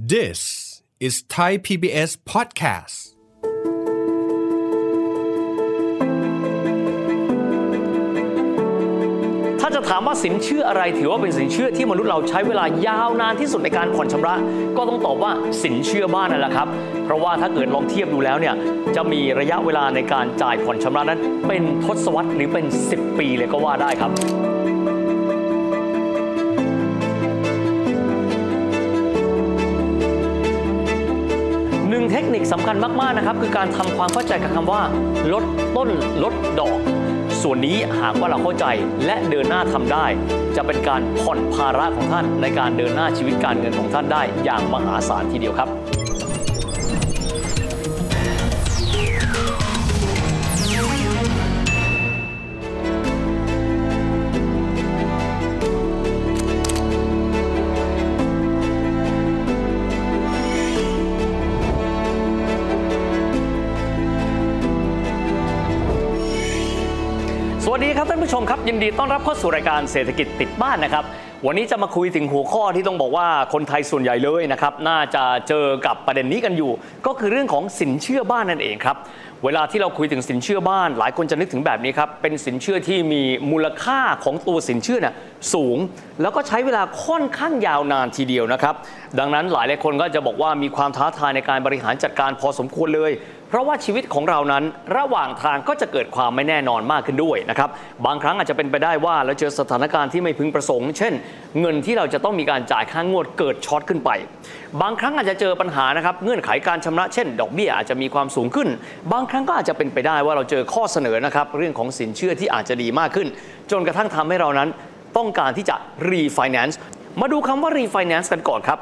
This is Thai PBS podcast. ถ้าจะถามว่าสินเชื่ออะไรถือว่าเป็นสินเชื่อที่มนุษย์เราใช้เวลายาวนานที่สุดในการผ่อนชำระ ก็ต้องตอบว่าสินเชื่อบ้านนั่นแหละครับ เพราะว่าถ้าเกิดลองเทียบดูแล้วเนี่ยจะมีระยะเวลาในการจ่ายผ่อนชำระนั้น เป็นทศวรรษหรือเป็น 10 ปีเลยก็ว่าได้ครับ คนิคสำคัญมากๆนะครับ คือการทำความเข้าใจกับคำว่า ลดต้นลดดอก ส่วนนี้หากว่าเราเข้าใจและเดินหน้าทำได้ จะเป็นการผ่อนภาระของท่านในการเดินหน้าชีวิตการเงินของท่านได้อย่างมหาศาลทีเดียวครับ ครับท่านผู้ชมครับยินดีต้อนรับเข้าสู่รายการเศรษฐกิจติดบ้านนะครับ วันนี้จะมาคุยถึงหัวข้อที่ต้องบอกว่าคนไทยส่วนใหญ่เลยนะครับน่าจะเจอกับประเด็นนี้กันอยู่ ก็คือเรื่องของสินเชื่อบ้านนั่นเองครับเวลาที่เราคุยถึงสินเชื่อบ้าน หลายคนจะนึกถึงแบบนี้ครับเป็นสินเชื่อที่มีมูลค่าของตัวสินเชื่อน่ะสูง แล้วก็ใช้เวลาค่อนข้างยาวนานทีเดียวนะครับดังนั้นหลายหลายคนก็จะบอกว่ามีความท้าทายในการบริหารจัดการพอสมควรเลย เพราะว่าชีวิตของเรานั้นระหว่างทางก็จะเกิดความไม่แน่นอนมากขึ้นด้วยนะครับบางครั้งอาจจะเป็นไปได้ว่าเราเจอสถานการณ์ที่ไม่พึงประสงค์ เช่น เงินที่เราจะต้องมีการจ่ายค่างวดเกิดช็อตขึ้นไป บางครั้งอาจจะเจอปัญหานะครับเงื่อนไขการชำระเช่น ดอกเบี้ยอาจจะมีความสูงขึ้น บางครั้งก็อาจจะเป็นไปได้ว่าเราเจอข้อเสนอนะครับเรื่องของสินเชื่อที่อาจจะดีมากขึ้น จนกระทั่งทำให้เรานั้นต้องการที่จะรีไฟแนนซ์มาดูคำว่ารีไฟแนนซ์กันก่อนครับ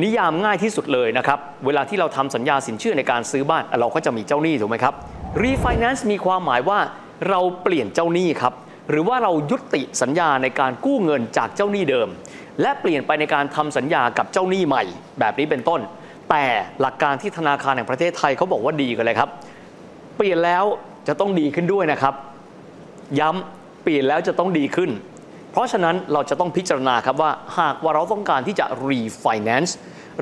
นิยามง่ายที่สุดเลยนะครับ เวลาที่เราทำสัญญาสินเชื่อในการซื้อบ้าน เราก็จะมีเจ้าหนี้ถูกไหมครับรีไฟแนนซ์มีความหมายว่าเราเปลี่ยนเจ้าหนี้ครับหรือว่าเรายุติสัญญาในการกู้เงินจากเจ้าหนี้เดิม และเปลี่ยนไปในการทำสัญญากับเจ้าหนี้ใหม่ แบบนี้เป็นต้น แต่หลักการที่ธนาคารแห่งประเทศไทยเขาบอกว่าดีกันเลยครับ เปลี่ยนแล้วจะต้องดีขึ้นด้วยนะครับ ย้ำเปลี่ยนแล้วจะต้องดีขึ้น เพราะฉะนั้นเราจะต้องพิจารณาครับว่าหากว่าเราต้องการที่จะ refinance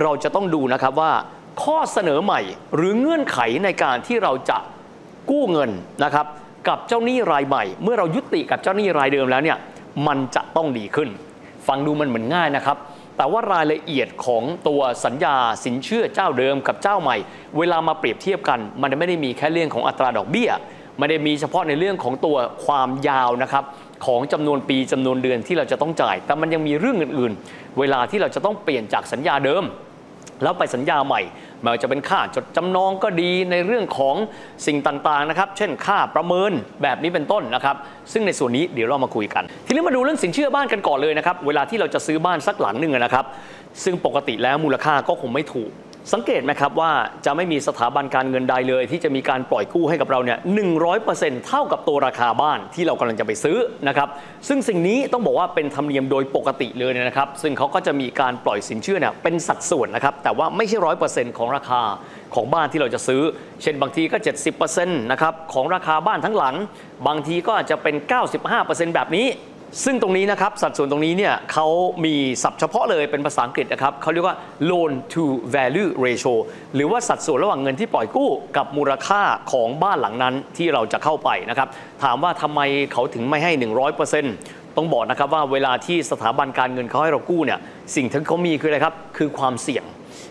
เราจะต้องดูนะครับว่าข้อเสนอใหม่หรือเงื่อนไขในการที่เราจะกู้เงินนะครับ กับเจ้าหนี้รายใหม่ เมื่อเรายุติกับเจ้าหนี้รายเดิมแล้วเนี่ยมันจะต้องดีขึ้น ฟังดูมันเหมือนง่ายนะครับ แต่ว่ารายละเอียดของตัวสัญญาสินเชื่อเจ้าเดิมกับเจ้าใหม่ เวลามาเปรียบเทียบกัน มันไม่ได้มีแค่เรื่องของอัตราดอกเบี้ย ไม่ได้มีเฉพาะในเรื่องของตัวความยาวนะครับของจำนวนปีจำนวนเดือนที่เราจะต้องจ่าย แต่มันยังมีเรื่องอื่นๆ เวลาที่เราจะต้องเปลี่ยนจากสัญญาเดิม แล้วไปสัญญาใหม่ไม่ว่าจะเป็นค่าจดจำนองก็ดีในเรื่องของสิ่งต่างๆนะครับ เช่นค่าประเมินแบบนี้เป็นต้นนะครับ ซึ่งในส่วนนี้เดี๋ยวเรามาคุยกัน ทีนี้มาดูเรื่องสินเชื่อบ้านกันก่อนเลยนะครับ เวลาที่เราจะซื้อบ้านสักหลังหนึ่งนะครับ ซึ่งปกติแล้วมูลค่าก็คงไม่ถูก สังเกตไหมครับว่าจะไม่มีสถาบันการเงินใดเลย ที่จะมีการปล่อยกู้ให้กับเราเนี่ยหนึ่งเท่ากับตัวราคาบ้านที่เรากำลังจะไปซื้อนะครับ ซึ่งสิ่งนี้ต้องบอกว่าเป็นธรรมเนียมโดยปกติเลยนะครับ ซึ่งเขาก็จะมีการปล่อยสินเชื่อเนี่ยเป็นสัดส่วนนะครับ แต่ว่าไม่ใช่ร้อยเปอร์เซ็นต์ของราคาของบ้านที่เราจะซื้อ เช่นบางทีก็ 70%นะครับของราคาบ้านทั้งหลัง บางทีก็อาจจะเป็น 95%แบบนี้ ซึ่งตรงนี้นะครับสัดส่วนตรงนี้เนี่ยเขามีศัพท์เฉพาะเลยเป็นภาษาอังกฤษนะครับเขาเรียกว่า loan to value ratio หรือว่าสัดส่วนระหว่างเงินที่ปล่อยกู้กับมูลค่าของบ้านหลังนั้นที่เราจะเข้าไปนะครับ ถามว่าทำไมเขาถึงไม่ให้ 100%ต้องบอกนะครับว่าเวลาที่สถาบันการเงินเขาให้เรากู้เนี่ยสิ่งที่เขามีคืออะไรครับ คือความเสี่ยง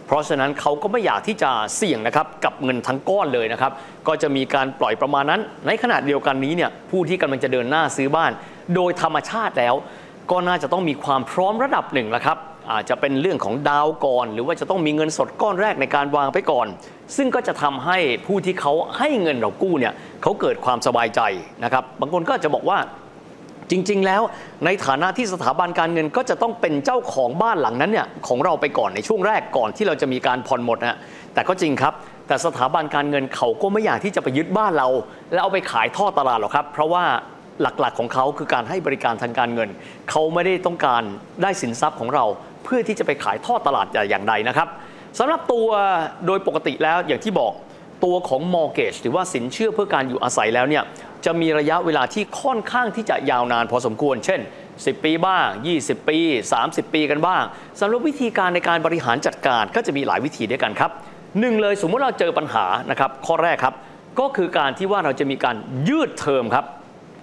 เพราะฉะนั้นเขาก็ไม่อยากที่จะเสี่ยงนะครับกับเงินทั้งก้อนเลยนะครับ ก็จะมีการปล่อยประมาณนั้น ในขณะเดียวกันนี้เนี่ยผู้ที่กำลังจะเดินหน้าซื้อบ้าน โดยธรรมชาติแล้ว ก็น่าจะต้องมีความพร้อมระดับหนึ่งแล้วครับอาจจะเป็นเรื่องของดาวก่อน หรือว่าจะต้องมีเงินสดก้อนแรกในการวางไปก่อน ซึ่งก็จะทำให้ผู้ที่เขาให้เงินเรากู้เนี่ยเขาเกิดความสบายใจนะครับ บางคนก็จะบอกว่า จริง ๆ แล้วในฐานะที่สถาบันการเงินก็จะต้องเป็นเจ้าของบ้านหลังนั้นเนี่ยของเราไปก่อนในช่วงแรกก่อนที่เราจะมีการผ่อนหมดนะแต่ก็จริงครับ แต่สถาบันการเงินเขาก็ไม่อยากที่จะไปยึดบ้านเรา แล้วเอาไปขายท่อตลาดหรอกครับ เพราะว่าหลักๆของเขาคือการให้บริการทางการเงิน เขาไม่ได้ต้องการได้สินทรัพย์ของเรา เพื่อที่จะไปขายท่อตลาดอย่างใดนะครับสำหรับตัวโดยปกติแล้วอย่างที่บอกตัวของ mortgage หรือว่าสินเชื่อเพื่อการอยู่อาศัยแล้วเนี่ย จะมีระยะเวลาที่ค่อนข้างที่จะยาวนานพอสมควร เช่น 10 ปีบ้าง 20 ปี 30 ปีกันบ้างสำหรับวิธีการในการบริหารจัดการก็จะมีหลายวิธีด้วยกันครับหนึ่งเลยสมมติเราเจอปัญหานะครับข้อแรกครับ ก็คือการที่ว่าเราจะมีการยืดเทอมครับ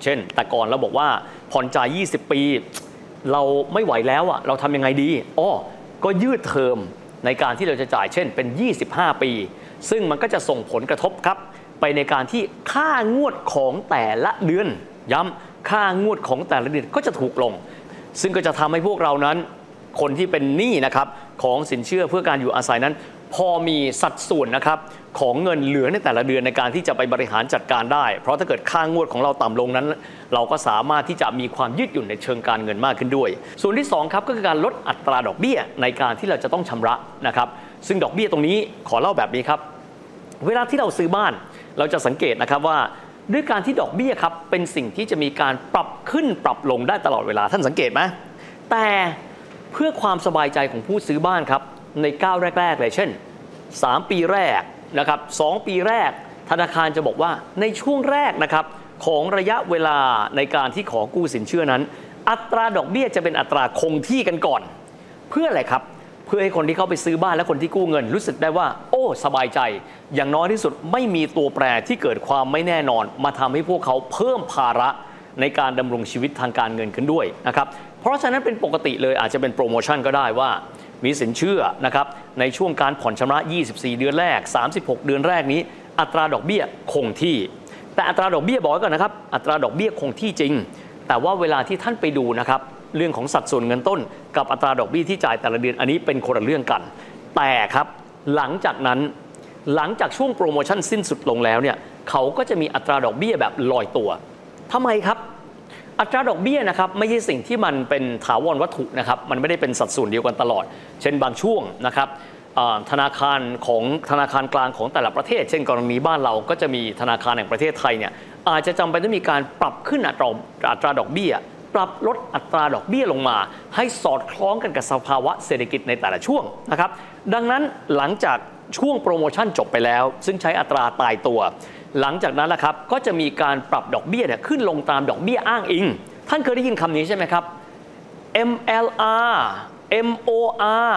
เช่น แต่ก่อนเราบอกว่าผ่อนจ่าย 20 ปี เราไม่ไหวแล้วอะเราทำยังไงดีอ้อก็ยืดเทอมในการที่เราจะจ่ายเช่นเป็น 25 ปี ซึ่งมันก็จะส่งผลกระทบครับ ไปในการที่ค่างวดของแต่ละเดือน ย้ำค่างวดของแต่ละเดือนก็จะถูกลง ซึ่งก็จะทำให้พวกเรานั้น คนที่เป็นหนี้นะครับของสินเชื่อเพื่อการอยู่อาศัยนั้น พอมีสัดส่วนนะครับของเงินเหลือในแต่ละเดือนในการที่จะไปบริหารจัดการได้ เพราะถ้าเกิดค่างวดของเราต่ำลงนั้น เราก็สามารถที่จะมีความยืดหยุ่นในเชิงการเงินมากขึ้นด้วย ส่วนที่2ครับก็คือการลดอัตราดอกเบี้ยในการที่เราจะต้องชำระนะครับ ซึ่งดอกเบี้ยตรงนี้ขอเล่าแบบนี้ครับ เวลาที่เราซื้อบ้าน เราจะสังเกตนะครับว่าด้วยการที่ดอกเบี้ยครับเป็นสิ่งที่จะมีการปรับขึ้นปรับลงได้ตลอดเวลาท่านสังเกตไหมแต่เพื่อความสบายใจของผู้ซื้อบ้านครับในก้าวแรก ๆ เลยเช่น 3 ปีแรกนะครับสปีแรก ธนาคารจะบอกว่าในช่วงแรกนะครับของระยะเวลาในการที่ขอกู้สินเชื่อนั้น อัตราดอกเบี้ยจะเป็นอัตราคงที่กันก่อน เพื่ออะไรครับ เพื่อให้คนที่เข้าไปซื้อบ้านและคนที่กู้เงิน รู้สึกได้ว่า โอ้ สบายใจ อย่างน้อยที่สุดไม่มีตัวแปรที่เกิดความไม่แน่นอน มาทำให้พวกเขาเพิ่มภาระในการดำรงชีวิตทางการเงินขึ้นด้วยนะครับเพราะฉะนั้นเป็นปกติเลยอาจจะเป็นโปรโมชั่นก็ได้ว่ามีสินเชื่อนะครับในช่วงการผ่อนชำระ 24 เดือนแรก 36 เดือนแรกนี้ อัตราดอกเบี้ยคงที่ แต่อัตราดอกเบี้ยบอกก่อนนะครับอัตราดอกเบี้ยคงที่จริง แต่ว่าเวลาที่ท่านไปดูนะครับ เรื่องของสัดส่วนเงินต้น กับอัตราดอกเบี้ยที่จ่ายแต่ละเดือนอันนี้เป็นคนละเรื่องกัน แต่ครับหลังจากนั้นหลังจากช่วงโปรโมชั่นสิ้นสุดลงแล้วเนี่ยเขาก็จะมีอัตราดอกเบี้ยแบบลอยตัวทำไมครับ อัตราดอกเบี้ยนะครับไม่ใช่สิ่งที่มันเป็นถาวรวัตถุนะครับมันไม่ได้เป็นสัดส่วนเดียวกันตลอด เช่นบางช่วงนะครับธนาคารของธนาคารกลางของแต่ละประเทศ เช่นกรณีบ้านเราก็จะมีธนาคารแห่งประเทศไทยเนี่ยอาจจะจำเป็นต้องมีการปรับขึ้นอัตราอัตราดอกเบี้ย ปรับลดอัตราดอกเบี้ยลงมา ให้สอดคล้องกันกับสภาวะเศรษฐกิจในแต่ละช่วงนะครับดังนั้นหลังจากช่วงโปรโมชั่นจบไปแล้ว ซึ่งใช้อัตราตายตัว หลังจากนั้นนะครับก็จะมีการปรับดอกเบี้ยเนี่ยขึ้นลงตามดอกเบี้ยอ้างอิง ท่านเคยได้ยินคำนี้ใช่ไหมครับ MLR MOR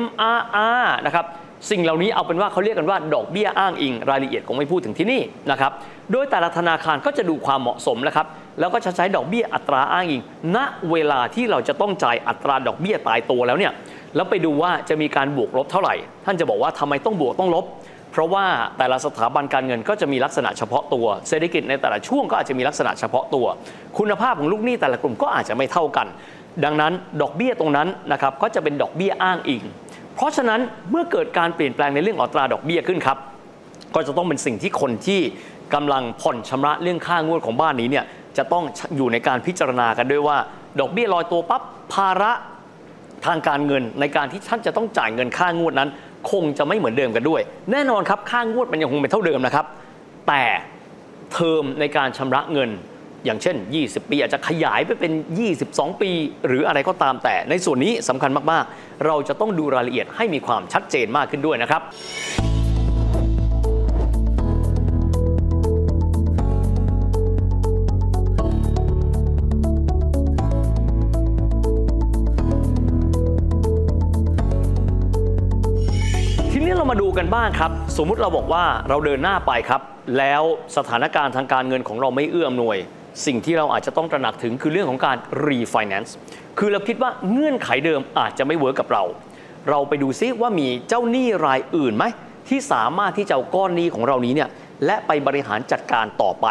MRR นะครับ สิ่งเหล่านี้เอาเป็นว่าเขาเรียกกันว่าดอกเบี้ยอ้างอิง รายละเอียดคงไม่พูดถึงที่นี่นะครับโดยแต่ละธนาคารก็จะดูความเหมาะสมนะครับแล้วก็จะใช้ดอกเบี้ยอัตราอ้างอิง ณเวลาที่เราจะต้องจ่ายอัตราดอกเบี้ยตายตัวแล้วเนี่ยแล้วไปดูว่าจะมีการบวกลบเท่าไหร่ ท่านจะบอกว่าทำไมต้องบวกต้องลบ เพราะว่าแต่ละสถาบันการเงินก็จะมีลักษณะเฉพาะตัว เศรษฐกิจในแต่ละช่วงก็อาจจะมีลักษณะเฉพาะตัว คุณภาพของลูกหนี้แต่ละกลุ่มก็อาจจะไม่เท่ากัน ดังนั้นดอกเบี้ยตรงนั้นนะครับก็จะเป็นดอกเบี้ยอ้างอิง เพราะฉะนั้นเมื่อเกิดการเปลี่ยนแปลงในเรื่องอัตราดอกเบี้ยขึ้นครับ ก็จะต้องเป็นสิ่งที่คนที่กำลังผ่อนชำระเรื่องค่างวดของบ้านนี้เนี่ยจะต้องอยู่ในการพิจารณากันด้วยว่า ดอกเบี้ยลอยตัวปั๊บภาระทางการเงินในการที่ท่านจะต้องจ่ายเงินค่างวดนั้น คงจะไม่เหมือนเดิมกันด้วย แน่นอนครับค่างวดมันยังคงเป็นเท่าเดิมนะครับ แต่เทอมในการชำระเงิน อย่างเช่น 20 ปีอาจจะขยายไปเป็น 22 ปี หรืออะไรก็ตามแต่ ในส่วนนี้สำคัญมากๆ เราจะต้องดูรายละเอียดให้มีความชัดเจนมากขึ้นด้วยนะครับทีนี้เรามาดูกันบ้างครับ สมมุติเราบอกว่าเราเดินหน้าไปครับ แล้วสถานการณ์ทางการเงินของเราไม่เอื้ออำนวย สิ่งที่เราอาจจะต้องตระหนักถึงคือเรื่องของการ refinance คือเราคิดว่าเงื่อนไขเดิมอาจจะไม่ work กับเรา เราไปดูซิว่ามีเจ้าหนี้รายอื่นไหมที่สามารถที่จะเอาก้อนหนี้ของเรานี้เนี่ยและไปบริหารจัดการต่อไป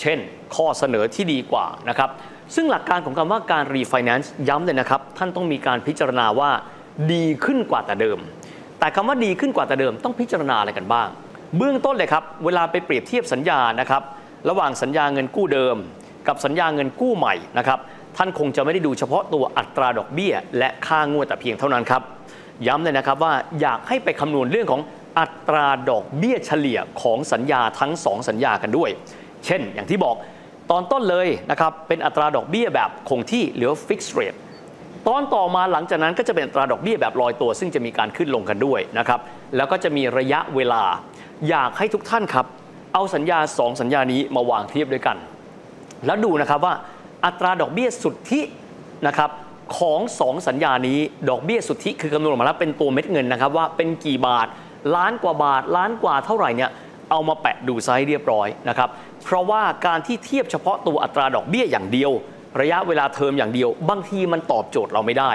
เช่น ข้อเสนอที่ดีกว่านะครับ ซึ่งหลักการของคำว่าการ refinance ย้ำเลยนะครับ ท่านต้องมีการพิจารณาว่าดีขึ้นกว่าแต่เดิม แต่คำว่าดีขึ้นกว่าแต่เดิมต้องพิจารณาอะไรกันบ้าง เบื้องต้นเลยครับ เวลาไปเปรียบเทียบสัญญานะครับ ระหว่างสัญญาเงินกู้เดิม กับสัญญาเงินกู้ใหม่นะครับท่านคงจะไม่ได้ดูเฉพาะตัวอัตราดอกเบี้ย และค่างวดแต่เพียงเท่านั้นครับย้ำเลยนะครับว่าอยากให้ไปคำนวณเรื่องของอัตราดอกเบี้ยเฉลี่ยของสัญญาทั้ง 2 สัญญากันด้วย เช่น อย่างที่บอกตอนต้นเลยนะครับเป็นอัตราดอกเบี้ยแบบคงที่หรือ fixed rate ตอนต่อมาหลังจากนั้นก็จะเป็นอัตราดอกเบี้ยแบบลอยตัว ซึ่งจะมีการขึ้นลงกันด้วยนะครับแล้วก็จะมีระยะเวลา อยากให้ทุกท่านครับ เอาสัญญา 2 สัญญานี้มาวางเทียบด้วยกัน แล้วดูนะครับว่าอัตราดอกเบี้ยสุทธินะครับของ 2 สัญญานี้ ดอกเบี้ยสุทธิคือคำนวณออกมาแล้วเป็นตัวเม็ดเงินนะครับว่าเป็นกี่บาทล้านกว่าบาท ล้านกว่าเท่าไหร่เนี่ยเอามาแปะดูไซส์เรียบร้อยนะครับเพราะว่าการที่เทียบเฉพาะตัวอัตราดอกเบี้ยอย่างเดียว ระยะเวลาเทอมอย่างเดียว บางทีมันตอบโจทย์เราไม่ได้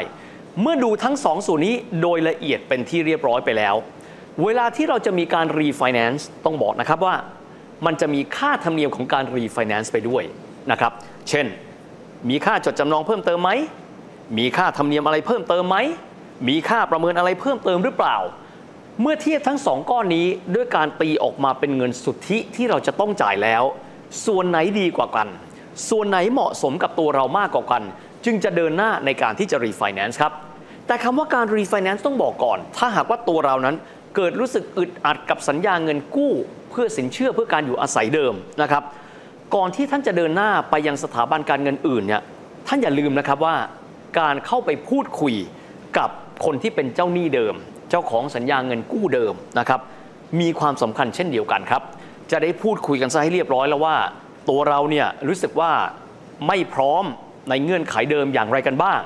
เมื่อดูทั้ง2ส่วนนี้โดยละเอียดเป็นที่เรียบร้อยไปแล้ว เวลาที่เราจะมีการรีไฟแนนซ์ต้องบอกนะครับว่า มันจะมีค่าธรรมเนียมของการรีไฟแนนซ์ไปด้วย นะครับ เช่น มีค่าจดจำนองเพิ่มเติมไหม มีค่าธรรมเนียมอะไรเพิ่มเติมไหม มีค่าประเมินอะไรเพิ่มเติมหรือเปล่า เมื่อเทียบทั้งสองก้อนนี้ด้วยการตีออกมาเป็นเงินสุทธิที่เราจะต้องจ่ายแล้ว ส่วนไหนดีกว่ากัน ส่วนไหนเหมาะสมกับตัวเรามากกว่ากัน จึงจะเดินหน้าในการที่จะรีไฟแนนซ์ครับ แต่คำว่าการรีไฟแนนซ์ต้องบอกก่อน ถ้าหากว่าตัวเรานั้นเกิดรู้สึกอึดอัดกับสัญญาเงินกู้ เพื่อสินเชื่อเพื่อการอยู่อาศัยเดิมนะครับ ก่อนที่ท่านจะเดินหน้าไปยังสถาบันการเงินอื่นเนี่ยท่านอย่าลืมนะครับว่าการเข้าไปพูดคุยกับคนที่เป็นเจ้าหนี้เดิม เจ้าของสัญญาเงินกู้เดิมนะครับมีความสำคัญเช่นเดียวกันครับ จะได้พูดคุยกันซะให้เรียบร้อยแล้วว่า ตัวเราเนี่ยรู้สึกว่าไม่พร้อมในเงื่อนไขเดิมอย่างไรกันบ้าง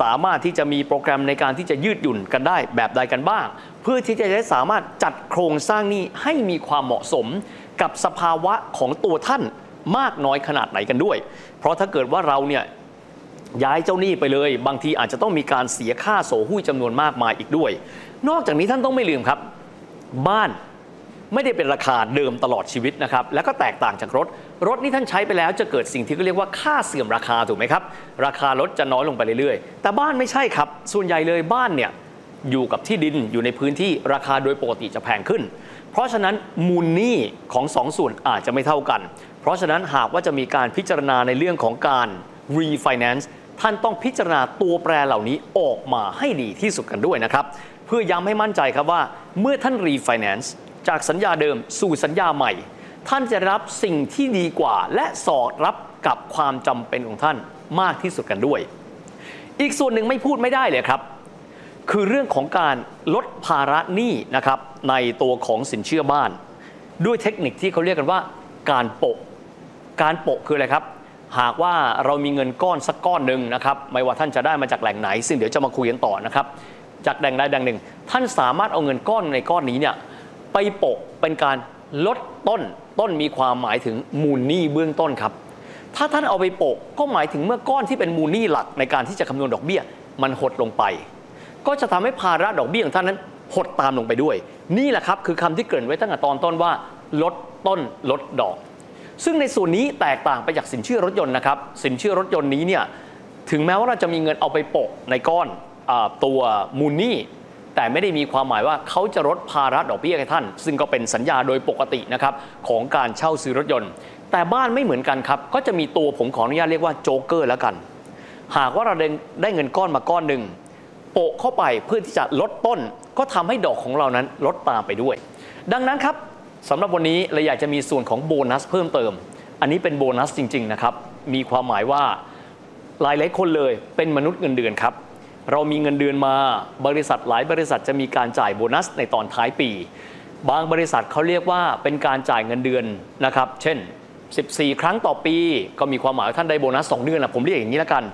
สามารถที่จะมีโปรแกรมในการที่จะยืดหยุ่นกันได้แบบใดกันบ้าง เพื่อที่จะได้สามารถจัดโครงสร้างหนี้ให้มีความเหมาะสมกับสภาวะของตัวท่าน มากน้อยขนาดไหนกันด้วย เพราะถ้าเกิดว่าเราเนี่ยย้ายเจ้าหนี้ไปเลย บางทีอาจจะต้องมีการเสียค่าโสหุ้ยจำนวนมากมายอีกด้วย นอกจากนี้ท่านต้องไม่ลืมครับ บ้านไม่ได้เป็นราคาเดิมตลอดชีวิตนะครับ แล้วก็แตกต่างจากรถ รถนี่ท่านใช้ไปแล้วจะเกิดสิ่งที่เขาเรียกว่าค่าเสื่อมราคาถูกไหมครับ ราคารถจะน้อยลงไปเรื่อยๆ แต่บ้านไม่ใช่ครับ ส่วนใหญ่เลยบ้านเนี่ยอยู่กับที่ดินอยู่ในพื้นที่ราคาโดยปกติจะแพงขึ้น เพราะฉะนั้นมูลหนี้ของสองส่วนอาจจะไม่เท่ากัน เพราะฉะนั้นหากว่าจะมีการพิจารณาในเรื่องของการ refinance ท่านต้องพิจารณาตัวแปรเหล่านี้ออกมาให้ดีที่สุดกันด้วยนะครับ เพื่อย้ำให้มั่นใจครับว่า เมื่อท่าน refinance จากสัญญาเดิมสู่สัญญาใหม่ ท่านจะรับสิ่งที่ดีกว่า และสอดรับกับความจำเป็นของท่านมากที่สุดกันด้วย อีกส่วนหนึ่งไม่พูดไม่ได้เลยครับ คือเรื่องของการลดภาระหนี้นะครับในตัวของสินเชื่อบ้าน ด้วยเทคนิคที่เขาเรียกกันว่า การโปะ การโปะคืออะไรครับ หากว่าเรามีเงินก้อนสักก้อนหนึ่งนะครับไม่ว่าท่านจะได้มาจากแหล่งไหน ซึ่งเดี๋ยวจะมาคุยกันต่อนะครับจากแหล่งใดแหล่งหนึ่ง ท่านสามารถเอาเงินก้อนในก้อนนี้เนี่ยไปโปะเป็นการลดต้นต้นมีความหมายถึงมูลหนี้เบื้องต้นครับ ถ้าท่านเอาไปโปะก็หมายถึงเมื่อก้อนที่เป็นมูลหนี้หลักในการที่จะคำนวณดอกเบี้ย มันหดลงไป ก็จะทำให้ภาระดอกเบี้ยของท่านนั้นหดตามลงไปด้วย นี่แหละครับคือคำที่เกริ่นไว้ตั้งแต่ตอนต้นว่า ลดต้นลดดอก ซึ่งในส่วนนี้แตกต่างไปจากสินเชื่อรถยนต์นะครับ สินเชื่อรถยนต์นี้เนี่ยถึงแม้ว่าเราจะมีเงินเอาไปโปะในก้อนอตัวมูลนี้แต่ไม่ได้มีความหมายว่าเขาจะลดภาระดอกเบี้ยให้ท่าน ซึ่งก็เป็นสัญญาโดยปกตินะครับของการเช่าซื้อรถยนต์ แต่บ้านไม่เหมือนกันครับ ก็จะมีตัวผมขออนุญาตเรียกว่าโจ๊กเกอร์แล้วกัน หากว่าเราได้ได้เงินก้อนมาก้อนหนึ่งโปะเข้าไปเพื่อที่จะลดต้น ก็ทำให้ดอกของเรานั้นลดตามไปด้วย ดังนั้นครับ สำหรับวันนี้เราอยากจะมีส่วนของโบนัสเพิ่มเติม อันนี้เป็นโบนัสจริง ๆ นะครับ มีความหมายว่าหลายหลายคนเลยเป็นมนุษย์เงินเดือนครับ เรามีเงินเดือนมาบริษัทหลายบริษัทจะมีการจ่ายโบนัสในตอนท้ายปี บางบริษัทเขาเรียกว่าเป็นการจ่ายเงินเดือนนะครับ เช่น 14 ครั้งต่อปี ก็มีความหมายท่านได้โบนัส 2 เดือนนะผมเรียกอย่างนี้แล้วกัน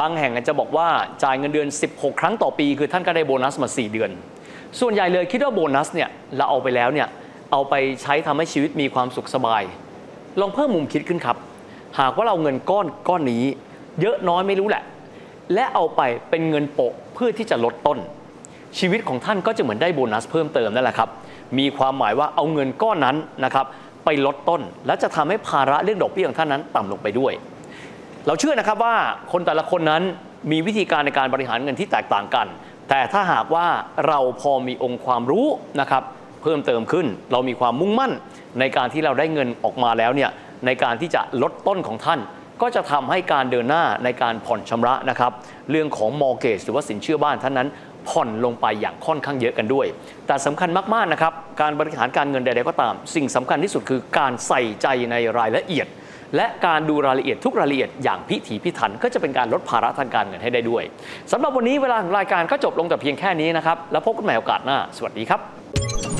บางแห่งอาจจะบอกว่าจ่ายเงินเดือน 16 ครั้งต่อปี คือท่านก็ได้โบนัสมา 4 เดือน ส่วนใหญ่เลยคิดว่าโบนัสเนี่ยเราเอาไปแล้วเนี่ย เอาไปใช้ทำให้ชีวิตมีความสุขสบาย ลองเพิ่มมุมคิดขึ้นครับ หากว่าเราเงินก้อนก้อนนี้ เยอะน้อยไม่รู้แหละ และเอาไปเป็นเงินโปะเพื่อที่จะลดต้น ชีวิตของท่านก็จะเหมือนได้โบนัสเพิ่มเติมนั่นแหละครับ มีความหมายว่าเอาเงินก้อนนั้นนะครับไปลดต้น และจะทำให้ภาระเรื่องดอกเบี้ยของท่านนั้นต่ำลงไปด้วย เราเชื่อนะครับว่าคนแต่ละคนนั้นมีวิธีการในการบริหารเงินที่แตกต่างกัน แต่ถ้าหากว่าเราพอมีองค์ความรู้นะครับ เพิ่มเติมขึ้น เรามีความมุ่งมั่นในการที่เราได้เงินออกมาแล้วเนี่ยในการที่จะลดต้นของท่าน ก็จะทำให้การเดินหน้าในการผ่อนชำระนะครับเรื่องของมอ r เกจหรือว่าสินเชื่อบ้านท่านนั้นผ่อนลงไปอย่างค่อนข้างเยอะกันด้วย แต่สำคัญมากๆนะครับการบริหารการเงินใดๆก็ตาม สิ่งสำคัญที่สุดคือการใส่ใจในรายละเอียด และการดูรายละเอียดทุกรายละเอียดอย่างพิถีพิถัน ก็จะเป็นการลดภาระทางการเงินให้ได้ด้วยสำหรับวันนี้เวลาของรายการก็จบลงแต่เพียงแค่นี้นะครับแล้วพบกันใหม่โอกาสหน้า สวัสดีครับ